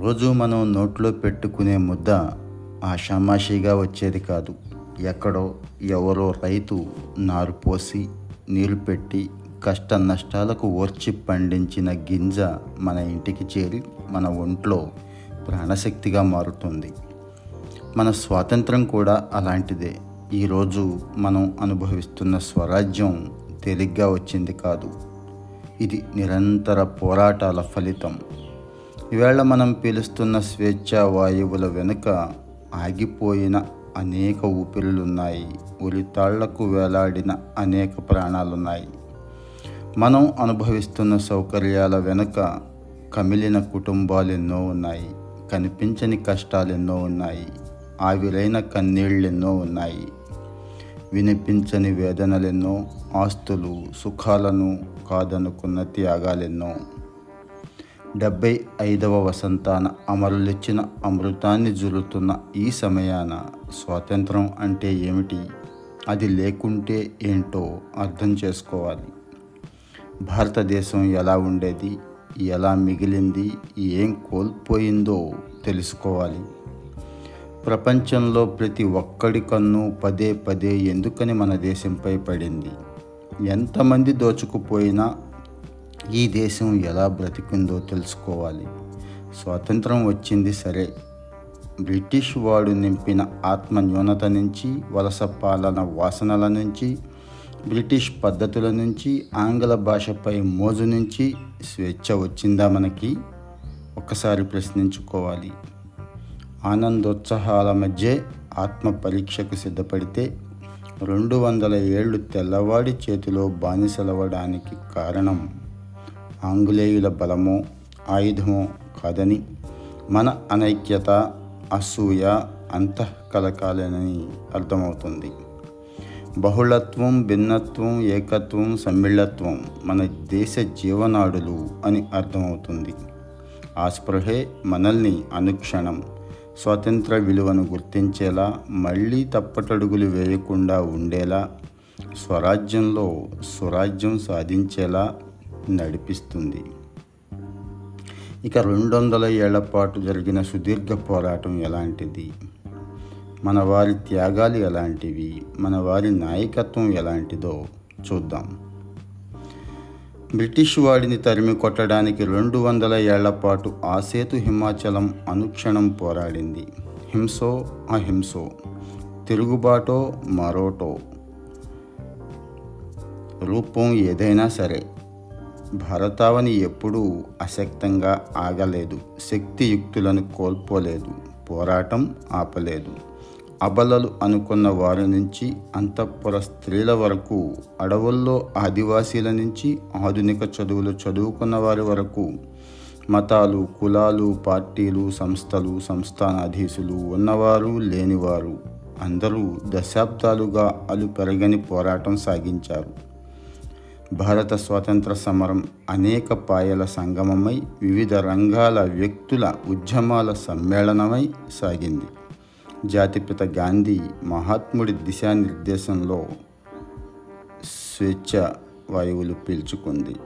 రోజు మనం నోట్లో పెట్టుకునే ముద్ద ఆషామాషిగా వచ్చేది కాదు. ఎక్కడో ఎవరో రైతు నారు పోసి నీరు పెట్టి కష్ట నష్టాలకు ఓర్చి పండించిన గింజ మన ఇంటికి చేరి మన ఒంట్లో ప్రాణశక్తిగా మారుతుంది. మన స్వాతంత్రం కూడా అలాంటిదే. ఈరోజు మనం అనుభవిస్తున్న స్వరాజ్యం తేలిగ్గా వచ్చింది కాదు. ఇది నిరంతర పోరాటాల ఫలితం. ఈవేళ మనం పీలుస్తున్న స్వేచ్ఛా వాయువుల వెనుక ఆగిపోయిన అనేక ఊపిరులున్నాయి. ఉరితాళ్ళకు వేలాడిన అనేక ప్రాణాలున్నాయి. మనం అనుభవిస్తున్న సౌకర్యాల వెనుక కమిలిన కుటుంబాలు ఎన్నో ఉన్నాయి. కనిపించని కష్టాలు ఎన్నో ఉన్నాయి. ఆవిరైన కన్నీళ్ళెన్నో ఉన్నాయి. వినిపించని వేదనలెన్నో ఆస్తులు సుఖాలను కాదనుకున్న త్యాగాలెన్నో డెబ్బై ఐదవ వసంతాన అమరులిచ్చిన అమృతాన్ని జులుతున్న ఈ సమయాన స్వాతంత్రం అంటే ఏమిటి? అది లేకుంటే ఏంటో అర్థం చేసుకోవాలి. భారతదేశం ఎలా ఉండేది? ఎలా మిగిలింది? ఏం కోల్పోయిందో తెలుసుకోవాలి. ప్రపంచంలో ప్రతి ఒక్కడి కన్ను పదే పదే ఎందుకని మన దేశంపై పడింది? ఎంతమంది దోచుకుపోయినా ఈ దేశం ఎలా బ్రతికిందో తెలుసుకోవాలి. స్వాతంత్రం వచ్చింది సరే. బ్రిటిష్ వాడు నింపిన ఆత్మ న్యూనత నుంచి వలస పాలన వాసనల నుంచి బ్రిటిష్ పద్ధతుల నుంచి ఆంగ్ల భాషపై మోజు నుంచి స్వేచ్ఛ వచ్చిందా మనకి? ఒక్కసారి ప్రశ్నించుకోవాలి. ఆనందోత్సాహాల మధ్య ఆత్మ పరీక్షకు సిద్ధపడితే రెండు వందల ఏళ్ళు తెల్లవాడి చేతిలో బానిసలవడానికి కారణం ఆంగ్లేయుల బలమో ఆయుధమో కాదని మన అనైక్యత అసూయ అంతఃకలకాలేనని అర్థమవుతుంది. బహుళత్వం భిన్నత్వం ఏకత్వం సమ్మిళత్వం మన దేశ జీవనాడులు అని అర్థమవుతుంది. ఆ స్పృహే మనల్ని అనుక్షణం స్వాతంత్ర విలువను గుర్తించేలా మళ్ళీ తప్పటడుగులు వేయకుండా ఉండేలా స్వరాజ్యంలో స్వరాజ్యం సాధించేలా నడిపిస్తుంది. ఇక రెండు వందల ఏళ్ళ పాటు జరిగిన సుదీర్ఘ పోరాటం ఎలాంటిది? మన వారి త్యాగాలు ఎలాంటివి? మన వారి నాయకత్వం ఎలాంటిదో చూద్దాం. బ్రిటిష్ వాడిని తరిమి కొట్టడానికి రెండు వందల ఏళ్ళ పాటు ఆసేతు హిమాచలం అనుక్షణం పోరాడింది. హింసో అహింసో తిరుగుబాటో మరోటో రూపం ఏదైనా సరే. భరతావని ఎప్పుడూ అశక్తంగా ఆగలేదు శక్తియుక్తులను కోల్పోలేదు పోరాటం ఆపలేదు. అబలలు అనుకున్న వారి నుంచి అంతఃపుర స్త్రీల వరకు అడవుల్లో ఆదివాసీల నుంచి ఆధునిక చదువులు చదువుకున్న వారి వరకు మతాలు కులాలు పార్టీలు సంస్థలు సంస్థానాధీశులు ఉన్నవారు లేనివారు. అందరూ దశాబ్దాలుగా అలు పెరగని పోరాటం సాగించారు. భారత స్వాతంత్ర సమరం అనేక పాయల సంగమమై వివిధ రంగాల వ్యక్తుల ఉద్యమాల సమ్మేళనమై సాగింది. జాతిపిత గాంధీ మహాత్ముడి దిశానిర్దేశంలో స్వేచ్ఛ వాయువులు పీల్చుకుంది.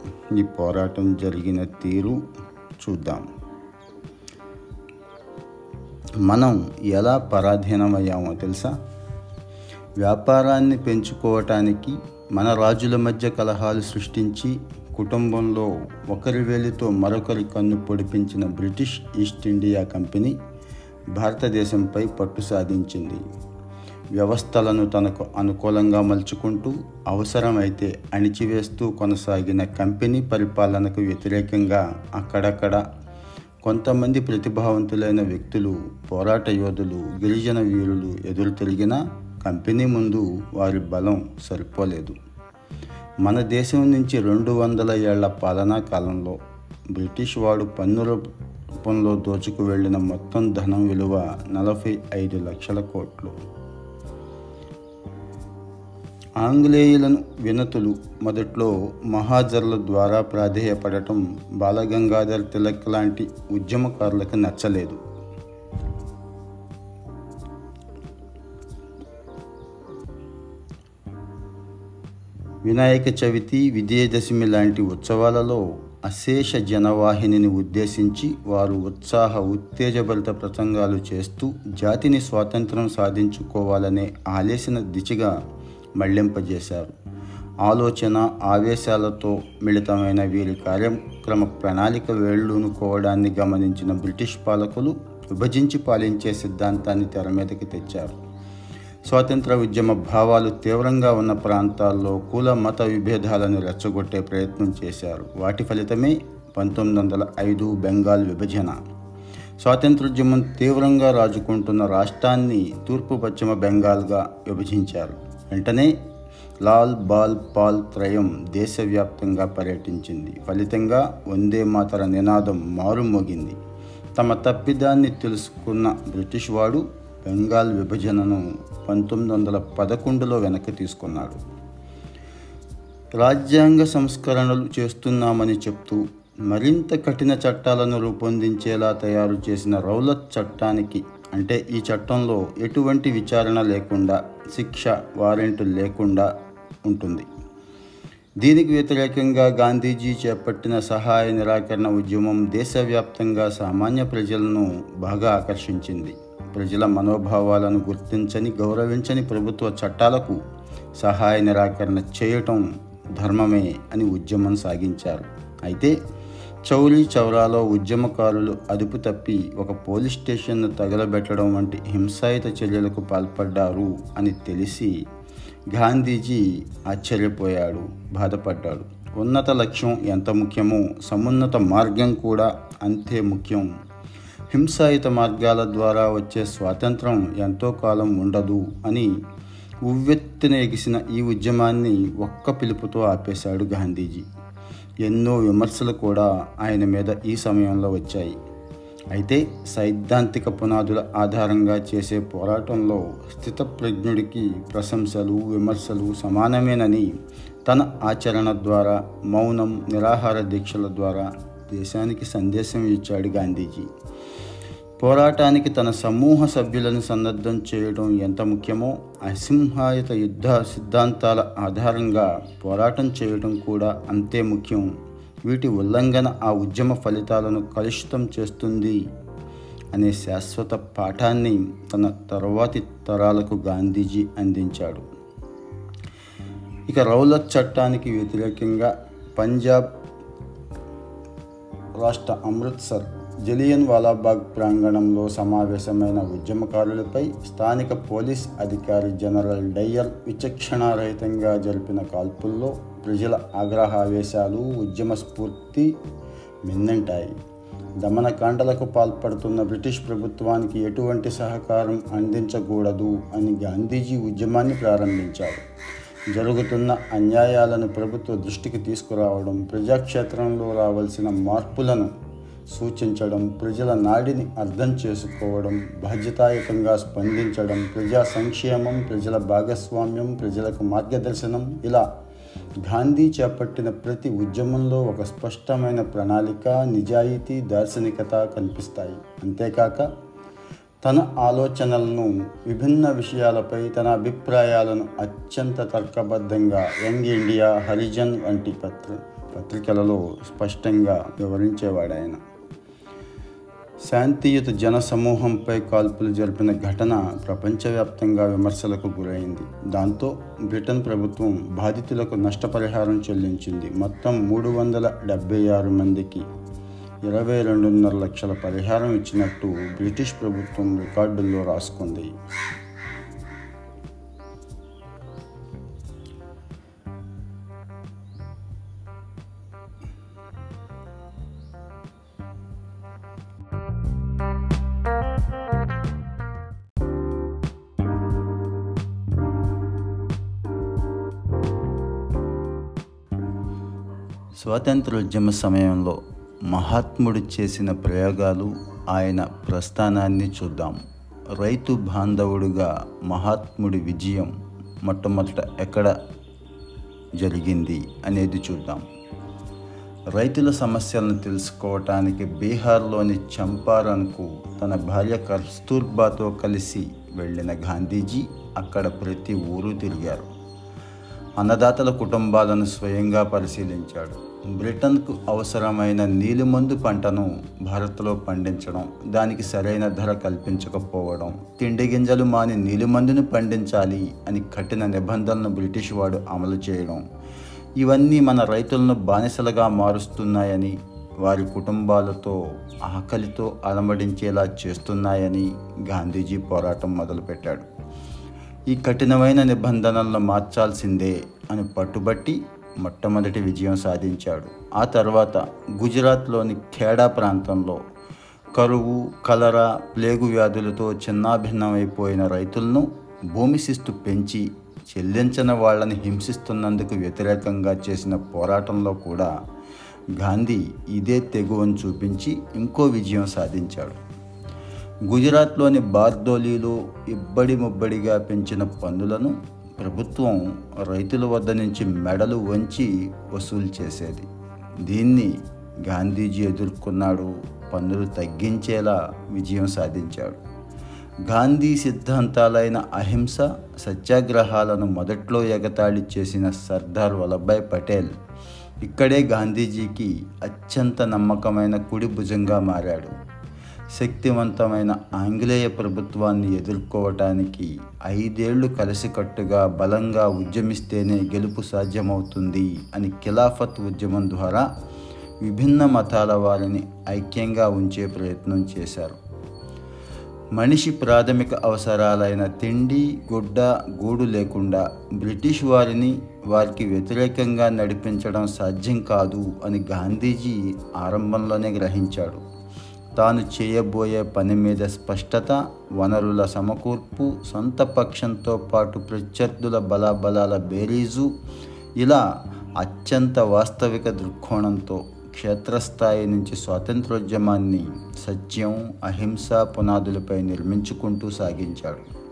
ఈ పోరాటం జరిగిన తీరు చూద్దాం. మనం ఎలా పరాధీనమయ్యామో తెలుసా? వ్యాపారాన్ని పెంచుకోవటానికి మన రాజుల మధ్య కలహాలు సృష్టించి కుటుంబంలో ఒకరి వేలితో మరొకరి కన్ను పొడిపించిన బ్రిటిష్ ఈస్ట్ ఇండియా కంపెనీ భారతదేశంపై పట్టు సాధించింది. వ్యవస్థలను తనకు అనుకూలంగా మలుచుకుంటూ అవసరమైతే అణిచివేస్తూ కొనసాగిన కంపెనీ పరిపాలనకు వ్యతిరేకంగా అక్కడక్కడ కొంతమంది ప్రతిభావంతులైన వ్యక్తులు పోరాట యోధులు గిరిజన వీరులు ఎదురు తిరిగినా కంపెనీ ముందు వారి బలం సరిపోలేదు. మన దేశం నుంచి రెండు వందల ఏళ్ళ పాలనా కాలంలో బ్రిటిష్ వాడు పన్ను రూపంలో దోచుకు వెళ్ళిన మొత్తం ధనం విలువ నలభై ఐదు లక్షల కోట్లు. ఆంగ్లేయులను వినతులు మొదట్లో మహాజర్ల ద్వారా ప్రాధేయపడటం బాలగంగాధర్ తిలక్ లాంటి ఉద్యమకారులకు నచ్చలేదు. వినాయక చవితి విజయదశమి లాంటి ఉత్సవాలలో అశేష జనవాహినిని ఉద్దేశించి వారు ఉత్సాహ ఉత్తేజభరిత ప్రసంగాలు చేస్తూ జాతిని స్వాతంత్రం సాధించుకోవాలనే ఆలేసిన దిశగా మళ్ళింపజేశారు. ఆలోచన ఆవేశాలతో మిళితమైన వీరి కార్యక్రమ ప్రణాళిక వేళ్ళూనుకోవడాన్ని గమనించిన బ్రిటిష్ పాలకులు విభజించి పాలించే సిద్ధాంతాన్ని తెర మీదకి తెచ్చారు. స్వాతంత్ర ఉద్యమ భావాలు తీవ్రంగా ఉన్న ప్రాంతాల్లో కుల మత విభేదాలను రెచ్చగొట్టే ప్రయత్నం చేశారు. వాటి ఫలితమే పంతొమ్మిది వందల ఐదు బెంగాల్ విభజన. స్వాతంత్రోద్యమం తీవ్రంగా రాజుకుంటున్న రాష్ట్రాన్ని తూర్పు పశ్చిమ బెంగాల్గా విభజించారు. వెంటనే లాల్ బాల్ పాల్ త్రయం దేశవ్యాప్తంగా పర్యటించింది. ఫలితంగా వందే మాతర నినాదం మారుమోగింది. తమ తప్పిదాన్ని తెలుసుకున్న బ్రిటిష్ వాడు బెంగాల్ విభజనను పంతొమ్మిది వందల పదకొండులో వెనక్కి తీసుకున్నాడు. రాజ్యాంగ సంస్కరణలు చేస్తున్నామని చెప్తూ మరింత కఠిన చట్టాలను రూపొందించేలా తయారు చేసిన రౌలత్ చట్టానికి అంటే ఈ చట్టంలో ఎటువంటి విచారణ లేకుండా శిక్ష వారెంట్ లేకుండా ఉంటుంది. దీనికి వ్యతిరేకంగా గాంధీజీ చేపట్టిన సహాయ నిరాకరణ ఉద్యమం దేశవ్యాప్తంగా సామాన్య ప్రజలను బాగా ఆకర్షించింది. ప్రజల మనోభావాలను గుర్తించని గౌరవించని ప్రభుత్వ చట్టాలకు సహాయ నిరాకరణ చేయటం ధర్మమే అని ఉద్యమం సాగించారు. అయితే చౌరీ చౌరాలో ఉద్యమకారులు అదుపు తప్పి ఒక పోలీస్ స్టేషన్ను తగలబెట్టడం వంటి హింసాయుత చర్యలకు పాల్పడ్డారు అని తెలిసి గాంధీజీ ఆశ్చర్యపోయాడు బాధపడ్డాడు. ఉన్నత లక్ష్యం ఎంత ముఖ్యమో సమున్నత మార్గం కూడా అంతే ముఖ్యం హింసాయుత మార్గాల ద్వారా వచ్చే స్వాతంత్రం ఎంతో కాలం ఉండదు అని ఉవ్వెత్తున ఎగిసిన ఈ ఉద్యమాన్ని ఒక్క పిలుపుతో ఆపేశాడు గాంధీజీ. ఎన్నో విమర్శలు కూడా ఆయన మీద ఈ సమయంలో వచ్చాయి. అయితే సైద్ధాంతిక పునాదుల ఆధారంగా చేసే పోరాటంలో స్థితప్రజ్ఞుడికి ప్రశంసలు విమర్శలు సమానమేనని తన ఆచరణ ద్వారా మౌనం నిరాహార దీక్షల ద్వారా దేశానికి సందేశం ఇచ్చాడు గాంధీజీ. పోరాటానికి తన సమూహ సభ్యులను సన్నద్ధం చేయడం ఎంత ముఖ్యమో అసింహాయత యుద్ధ సిద్ధాంతాల ఆధారంగా పోరాటం చేయడం కూడా అంతే ముఖ్యం. వీటి ఉల్లంఘన ఆ ఉద్యమ ఫలితాలను కలుషితం చేస్తుంది అనే శాశ్వత పాఠాన్ని తన తర్వాతి తరాలకు గాంధీజీ అందించాడు. ఇక రౌలత్ చట్టానికి వ్యతిరేకంగా పంజాబ్ రాష్ట్ర అమృత్సర్ జలియన్ వాలాబాగ్ ప్రాంగణంలో సమావేశమైన ఉద్యమకారులపై స్థానిక పోలీస్ అధికారి జనరల్ డయ్యర్ విచక్షణారహితంగా జరిపిన కాల్పుల్లో ప్రజల ఆగ్రహావేశాలు ఉద్యమ స్ఫూర్తి మిన్నంటాయి. దమనకాండలకు పాల్పడుతున్న బ్రిటిష్ ప్రభుత్వానికి ఎటువంటి సహకారం అందించకూడదు అని గాంధీజీ ఉద్యమాన్ని ప్రారంభించారు. జరుగుతున్న అన్యాయాలను ప్రభుత్వ దృష్టికి తీసుకురావడం ప్రజాక్షేత్రంలో రావాల్సిన మార్పులను సూచించడం ప్రజల నాడిని అర్థం చేసుకోవడం బాధ్యతాయుతంగా స్పందించడం ప్రజా సంక్షేమం ప్రజల భాగస్వామ్యం ప్రజలకు మార్గదర్శనం ఇలా గాంధీ చేపట్టిన ప్రతి ఉద్యమంలో ఒక స్పష్టమైన ప్రణాళిక నిజాయితీ దార్శనికత కనిపిస్తాయి. అంతేకాక తన ఆలోచనలను విభిన్న విషయాలపై తన అభిప్రాయాలను అత్యంత తర్కబద్ధంగా యంగ్ ఇండియా హరిజన్ వంటి పత్ర పత్రికలలో స్పష్టంగా వివరించేవాడు ఆయన శాంతియుత జన సమూహంపై కాల్పులు జరిపిన ఘటన ప్రపంచవ్యాప్తంగా విమర్శలకు గురైంది. దాంతో బ్రిటన్ ప్రభుత్వం బాధితులకు నష్టపరిహారం చెల్లించింది. మొత్తం మూడు వందల డెబ్బై ఆరు మందికి ఇరవై రెండున్నర లక్షల పరిహారం ఇచ్చినట్టు బ్రిటిష్ ప్రభుత్వం రికార్డుల్లో రాసుకుంది. స్వాతంత్రోద్యమ సమయంలో మహాత్ముడు చేసిన ప్రయోగాలు ఆయన ప్రస్థానాన్ని చూద్దాం. రైతు బాంధవుడుగా మహాత్ముడి విజయం మొట్టమొదట ఎక్కడ జరిగింది అనేది చూద్దాం. రైతుల సమస్యలను తెలుసుకోవటానికి బీహార్లోని చంపారన్కు తన భార్య కస్తూర్బాతో కలిసి వెళ్ళిన గాంధీజీ అక్కడ ప్రతి ఊరు తిరిగారు. అన్నదాతల కుటుంబాలను స్వయంగా పరిశీలించాడు. బ్రిటన్కు అవసరమైన నీలిమందు పంటను భారత్లో పండించడం దానికి సరైన ధర కల్పించకపోవడం తిండి గింజలు మాని నీలిమందును పండించాలి అని కఠిన నిబంధనలను బ్రిటిష్ వాడు అమలు చేయడం ఇవన్నీ మన రైతులను బానిసలుగా మారుస్తున్నాయని వారి కుటుంబాలతో ఆకలితో అలమడించేలా చేస్తున్నాయని గాంధీజీ పోరాటం మొదలుపెట్టాడు. ఈ కఠినమైన నిబంధనలను మార్చాల్సిందే అని పట్టుబట్టి మొట్టమొదటి విజయం సాధించాడు. ఆ తర్వాత గుజరాత్లోని ఖేడా ప్రాంతంలో కరువు కలరా ప్లేగు వ్యాధులతో చిన్నాభిన్నమైపోయిన రైతులను భూమి శిస్తు పెంచి చెల్లించని వాళ్ళని హింసిస్తున్నందుకు వ్యతిరేకంగా చేసిన పోరాటంలో కూడా గాంధీ ఇదే తెగువను చూపించి ఇంకో విజయం సాధించాడు. గుజరాత్లోని బార్దోలీలో ఇబ్బడి ముబ్బడిగా పెంచిన పన్నులను ప్రభుత్వం రైతుల వద్ద నుంచి మెడలు వంచి వసూలు చేసేది. దీన్ని గాంధీజీ ఎదుర్కొన్నాడు పన్నులు తగ్గించేలా విజయం సాధించాడు. గాంధీ సిద్ధాంతాలైన అహింస సత్యాగ్రహాలను మొదట్లో ఎగతాళి చేసిన సర్దార్ వల్లభాయ్ పటేల్ ఇక్కడే గాంధీజీకి అత్యంత నమ్మకమైన కుడి భుజంగా మారాడు. శక్తివంతమైన ఆంగ్లేయ ప్రభుత్వాన్ని ఎదుర్కోవటానికి ఐదేళ్ళు కలిసికట్టుగా బలంగా ఉద్యమిస్తేనే గెలుపు సాధ్యమవుతుంది అని ఖిలాఫత్ ఉద్యమం ద్వారా విభిన్న మతాల వారిని ఐక్యంగా ఉంచే ప్రయత్నం చేశారు. మనిషి ప్రాథమిక అవసరాలైన తిండి గుడ్డ గూడు లేకుండా బ్రిటిష్ వారిని వారికి వ్యతిరేకంగా నడిపించడం సాధ్యం కాదు అని గాంధీజీ ఆరంభంలోనే గ్రహించాడు. తాను చేయబోయే పని మీద స్పష్టత వనరుల సమకూర్పు సొంత పక్షంతో పాటు ప్రత్యర్థుల బలాబలాల బేరీజు ఇలా అత్యంత వాస్తవిక దృక్కోణంతో క్షేత్రస్థాయి నుంచి స్వాతంత్రోద్యమాన్ని సత్యం అహింస పునాదులపై నిర్మించుకుంటూ సాగించాడు.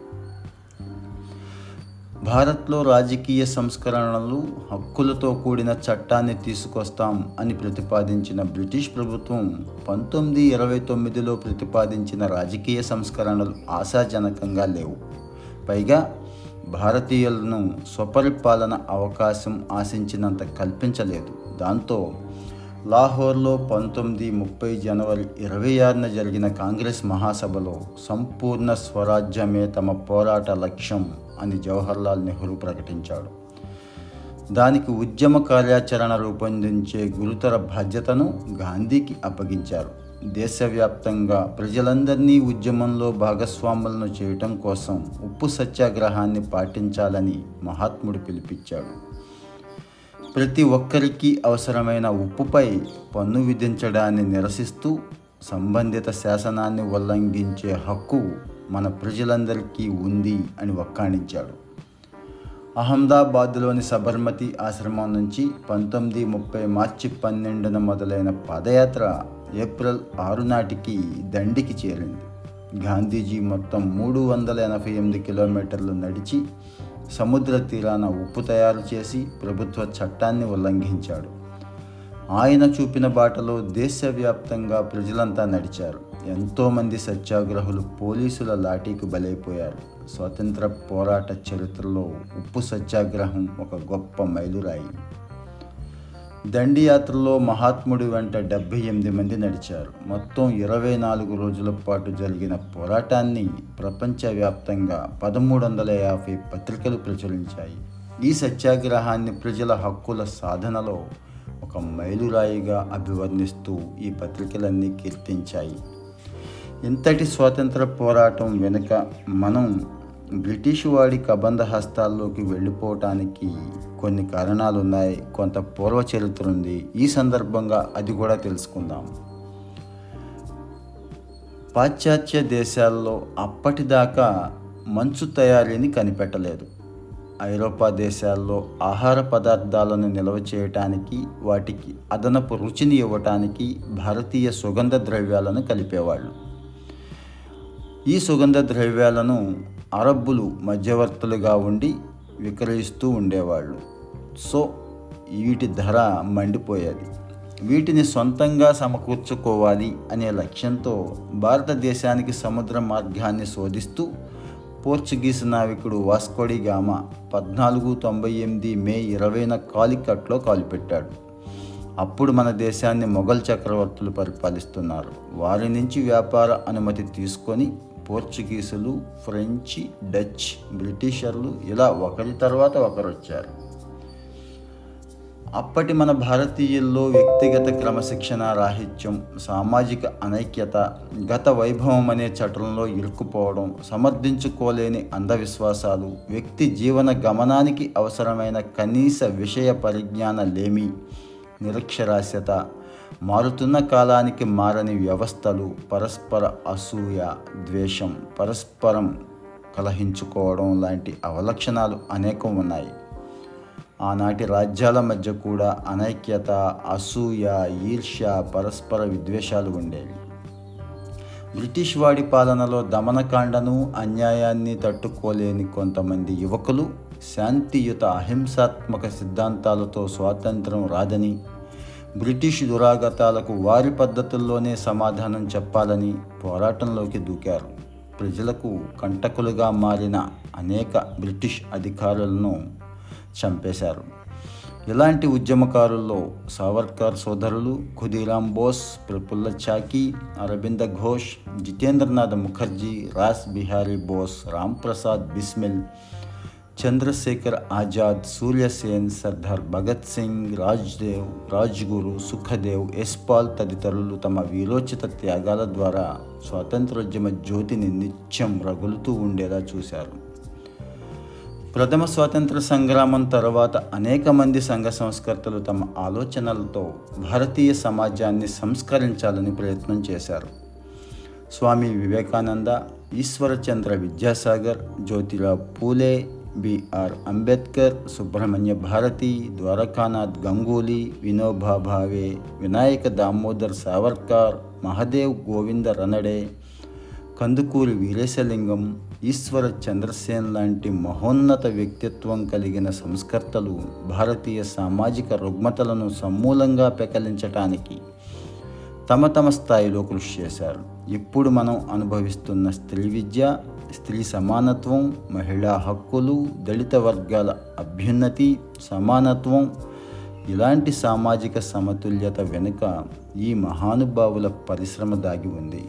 భారత్లో రాజకీయ సంస్కరణలు హక్కులతో కూడిన చట్టాన్ని తీసుకొస్తాం అని ప్రతిపాదించిన బ్రిటిష్ ప్రభుత్వం పంతొమ్మిది ఇరవై తొమ్మిదిలో ప్రతిపాదించిన రాజకీయ సంస్కరణలు ఆశాజనకంగా లేవు. పైగా భారతీయులను స్వపరిపాలన అవకాశం ఆశించినంత కల్పించలేదు. దాంతో లాహోర్లో పంతొమ్మిది ముప్పై జనవరి ఇరవై ఆరున జరిగిన కాంగ్రెస్ మహాసభలో సంపూర్ణ స్వరాజ్యమే తమ పోరాట లక్ష్యం అని జవహర్లాల్ నెహ్రూ ప్రకటించాడు. దానికి ఉద్యమ కార్యాచరణ రూపొందించే గురుతర బాధ్యతను గాంధీకి అప్పగించారు. దేశవ్యాప్తంగా ప్రజలందరినీ ఉద్యమంలో భాగస్వాములను చేయటం కోసం ఉప్పు సత్యాగ్రహాన్ని పాటించాలని మహాత్ముడు పిలిపించాడు. ప్రతి ఒక్కరికి అవసరమైన ఉప్పుపై పన్ను విధించడాన్ని నిరసిస్తూ సంబంధిత శాసనాన్ని ఉల్లంఘించే హక్కు మన ప్రజలందరికీ ఉంది అని వక్కాణించాడు. అహ్మదాబాద్లోని సబర్మతి ఆశ్రమం నుంచి పంతొమ్మిది ముప్పై మార్చి పన్నెండున మొదలైన పాదయాత్ర ఏప్రిల్ ఆరు నాటికి దండికి చేరింది. గాంధీజీ మొత్తం మూడు వందల ఎనభై ఎనిమిది కిలోమీటర్లు నడిచి సముద్ర తీరాన ఉప్పు తయారు చేసి ప్రభుత్వ చట్టాన్ని ఉల్లంఘించాడు. ఆయన చూపిన బాటలో దేశవ్యాప్తంగా ప్రజలంతా నడిచారు. ఎంతోమంది సత్యాగ్రహులు పోలీసుల లాఠీకి బలైపోయారు. స్వతంత్ర పోరాట చరిత్రలో ఉప్పు సత్యాగ్రహం ఒక గొప్ప మైలురాయి. దండియాత్రలో మహాత్ముడి వెంట డెబ్బై ఎనిమిది మంది నడిచారు. మొత్తం ఇరవై నాలుగు రోజుల పాటు జరిగిన పోరాటాన్ని ప్రపంచవ్యాప్తంగా పదమూడు వందల యాభై పత్రికలు ప్రచురించాయి. ఈ సత్యాగ్రహాన్ని ప్రజల హక్కుల సాధనలో ఒక మైలురాయిగా అభివర్ణిస్తూ ఈ పత్రికలన్నీ కీర్తించాయి. ఇంతటి స్వాతంత్ర పోరాటం వెనుక మనం బ్రిటిష్ వాడి కబంధ హస్తాల్లోకి వెళ్ళిపోవటానికి కొన్ని కారణాలు ఉన్నాయి కొంత పూర్వ చరిత్ర ఉంది. ఈ సందర్భంగా అది కూడా తెలుసుకుందాం. పాశ్చాత్య దేశాల్లో అప్పటిదాకా మంచు తయారీని కనిపెట్టలేదు. ఐరోపా దేశాల్లో ఆహార పదార్థాలను నిల్వ చేయటానికి వాటికి అదనపు రుచిని ఇవ్వటానికి భారతీయ సుగంధ ద్రవ్యాలను కలిపేవాళ్ళు. ఈ సుగంధ ద్రవ్యాలను అరబ్బులు మధ్యవర్తులుగా ఉండి విక్రయిస్తూ ఉండేవాళ్ళు. సో వీటి ధర మండిపోయేది. వీటిని సొంతంగా సమకూర్చుకోవాలి అనే లక్ష్యంతో భారతదేశానికి సముద్ర మార్గాన్ని శోధిస్తూ పోర్చుగీస్ నావికుడు వాస్కోడి గామా పద్నాలుగు తొంభై ఎనిమిది మే ఇరవైన కాలికట్లో కాలుపెట్టాడు. అప్పుడు మన దేశాన్ని మొఘల్ చక్రవర్తులు పరిపాలిస్తున్నారు. వారి నుంచి వ్యాపార అనుమతి తీసుకొని పోర్చుగీసులు ఫ్రెంచి డచ్ బ్రిటిషర్లు ఇలా ఒకరి తర్వాత ఒకరు వచ్చారు అప్పటి మన భారతీయుల్లో వ్యక్తిగత క్రమశిక్షణ రాహిత్యం సామాజిక అనైక్యత గత వైభవం అనే చట్రంలో ఇరుక్కుపోవడం సమర్థించుకోలేని అంధవిశ్వాసాలు వ్యక్తి జీవన గమనానికి అవసరమైన కనీస విషయ పరిజ్ఞాన లేమి నిరక్షరాస్యత మారుతున్న కాలానికి మారని వ్యవస్థలు పరస్పర అసూయ ద్వేషం పరస్పరం కలహించుకోవడం లాంటి అవలక్షణాలు అనేకం ఉన్నాయి. ఆనాటి రాజ్యాల మధ్య కూడా అనైక్యత అసూయ ఈర్ష్య పరస్పర విద్వేషాలు ఉండేవి. బ్రిటిష్ వాడి పాలనలో దమనకాండను అన్యాయాన్ని తట్టుకోలేని కొంతమంది యువకులు శాంతియుత అహింసాత్మక సిద్ధాంతాలతో స్వాతంత్రం రాదని బ్రిటిష్ దురాగతాలకు వారి పద్ధతుల్లోనే సమాధానం చెప్పాలని పోరాటంలోకి దూకారు. ప్రజలకు కంటకులుగా మారిన అనేక బ్రిటిష్ అధికారులను చంపేశారు. ఇలాంటి ఉద్యమకారుల్లో సావర్కర్ సోదరులు ఖుదీరామ్ బోస్ ప్రఫుల్ల చాకీ అరవింద ఘోష్ జితేంద్రనాథ్ ముఖర్జీ రాస్ బిహారీ బోస్ రాంప్రసాద్ బిస్మిల్ చంద్రశేఖర్ ఆజాద్ సూర్యసేన్ సర్దార్ భగత్ సింగ్ రాజ్దేవ్ రాజ్గురు సుఖదేవ్ ఎస్పాల్ తదితరులు తమ వీరోచిత త్యాగాల ద్వారా స్వాతంత్రోద్యమ జ్యోతిని నిత్యం రగులుతూ ఉండేలా చూశారు. ప్రథమ స్వాతంత్ర సంగ్రామం తర్వాత అనేక మంది సంఘ సంస్కర్తలు తమ ఆలోచనలతో భారతీయ సమాజాన్ని సంస్కరించాలని ప్రయత్నం చేశారు. స్వామి వివేకానంద ఈశ్వరచంద్ర విద్యాసాగర్ జ్యోతిరావు పూలే బిఆర్ అంబేద్కర్ సుబ్రహ్మణ్య భారతి ద్వారకానాథ్ గంగూలీ వినోబా భావే వినాయక దామోదర్ సావర్కర్ మహదేవ్ గోవింద రనడే కందుకూరి వీరేశలింగం ఈశ్వర చంద్రసేన్ లాంటి మహోన్నత వ్యక్తిత్వం కలిగిన సంస్కర్తలు భారతీయ సామాజిక రుగ్మతలను సమూలంగా పెకలించటానికి తమ తమ స్థాయిలో కృషి చేశారు. ఇప్పుడు మనం అనుభవిస్తున్న స్త్రీ విద్య స్త్రీ సమానత్వం మహిళా హక్కులు దళిత వర్గాల అభ్యున్నతి సమానత్వం ఇలాంటి సామాజిక సమతుల్యత వెనుక ఈ మహానుభావుల పరిశ్రమ దాగి ఉంది.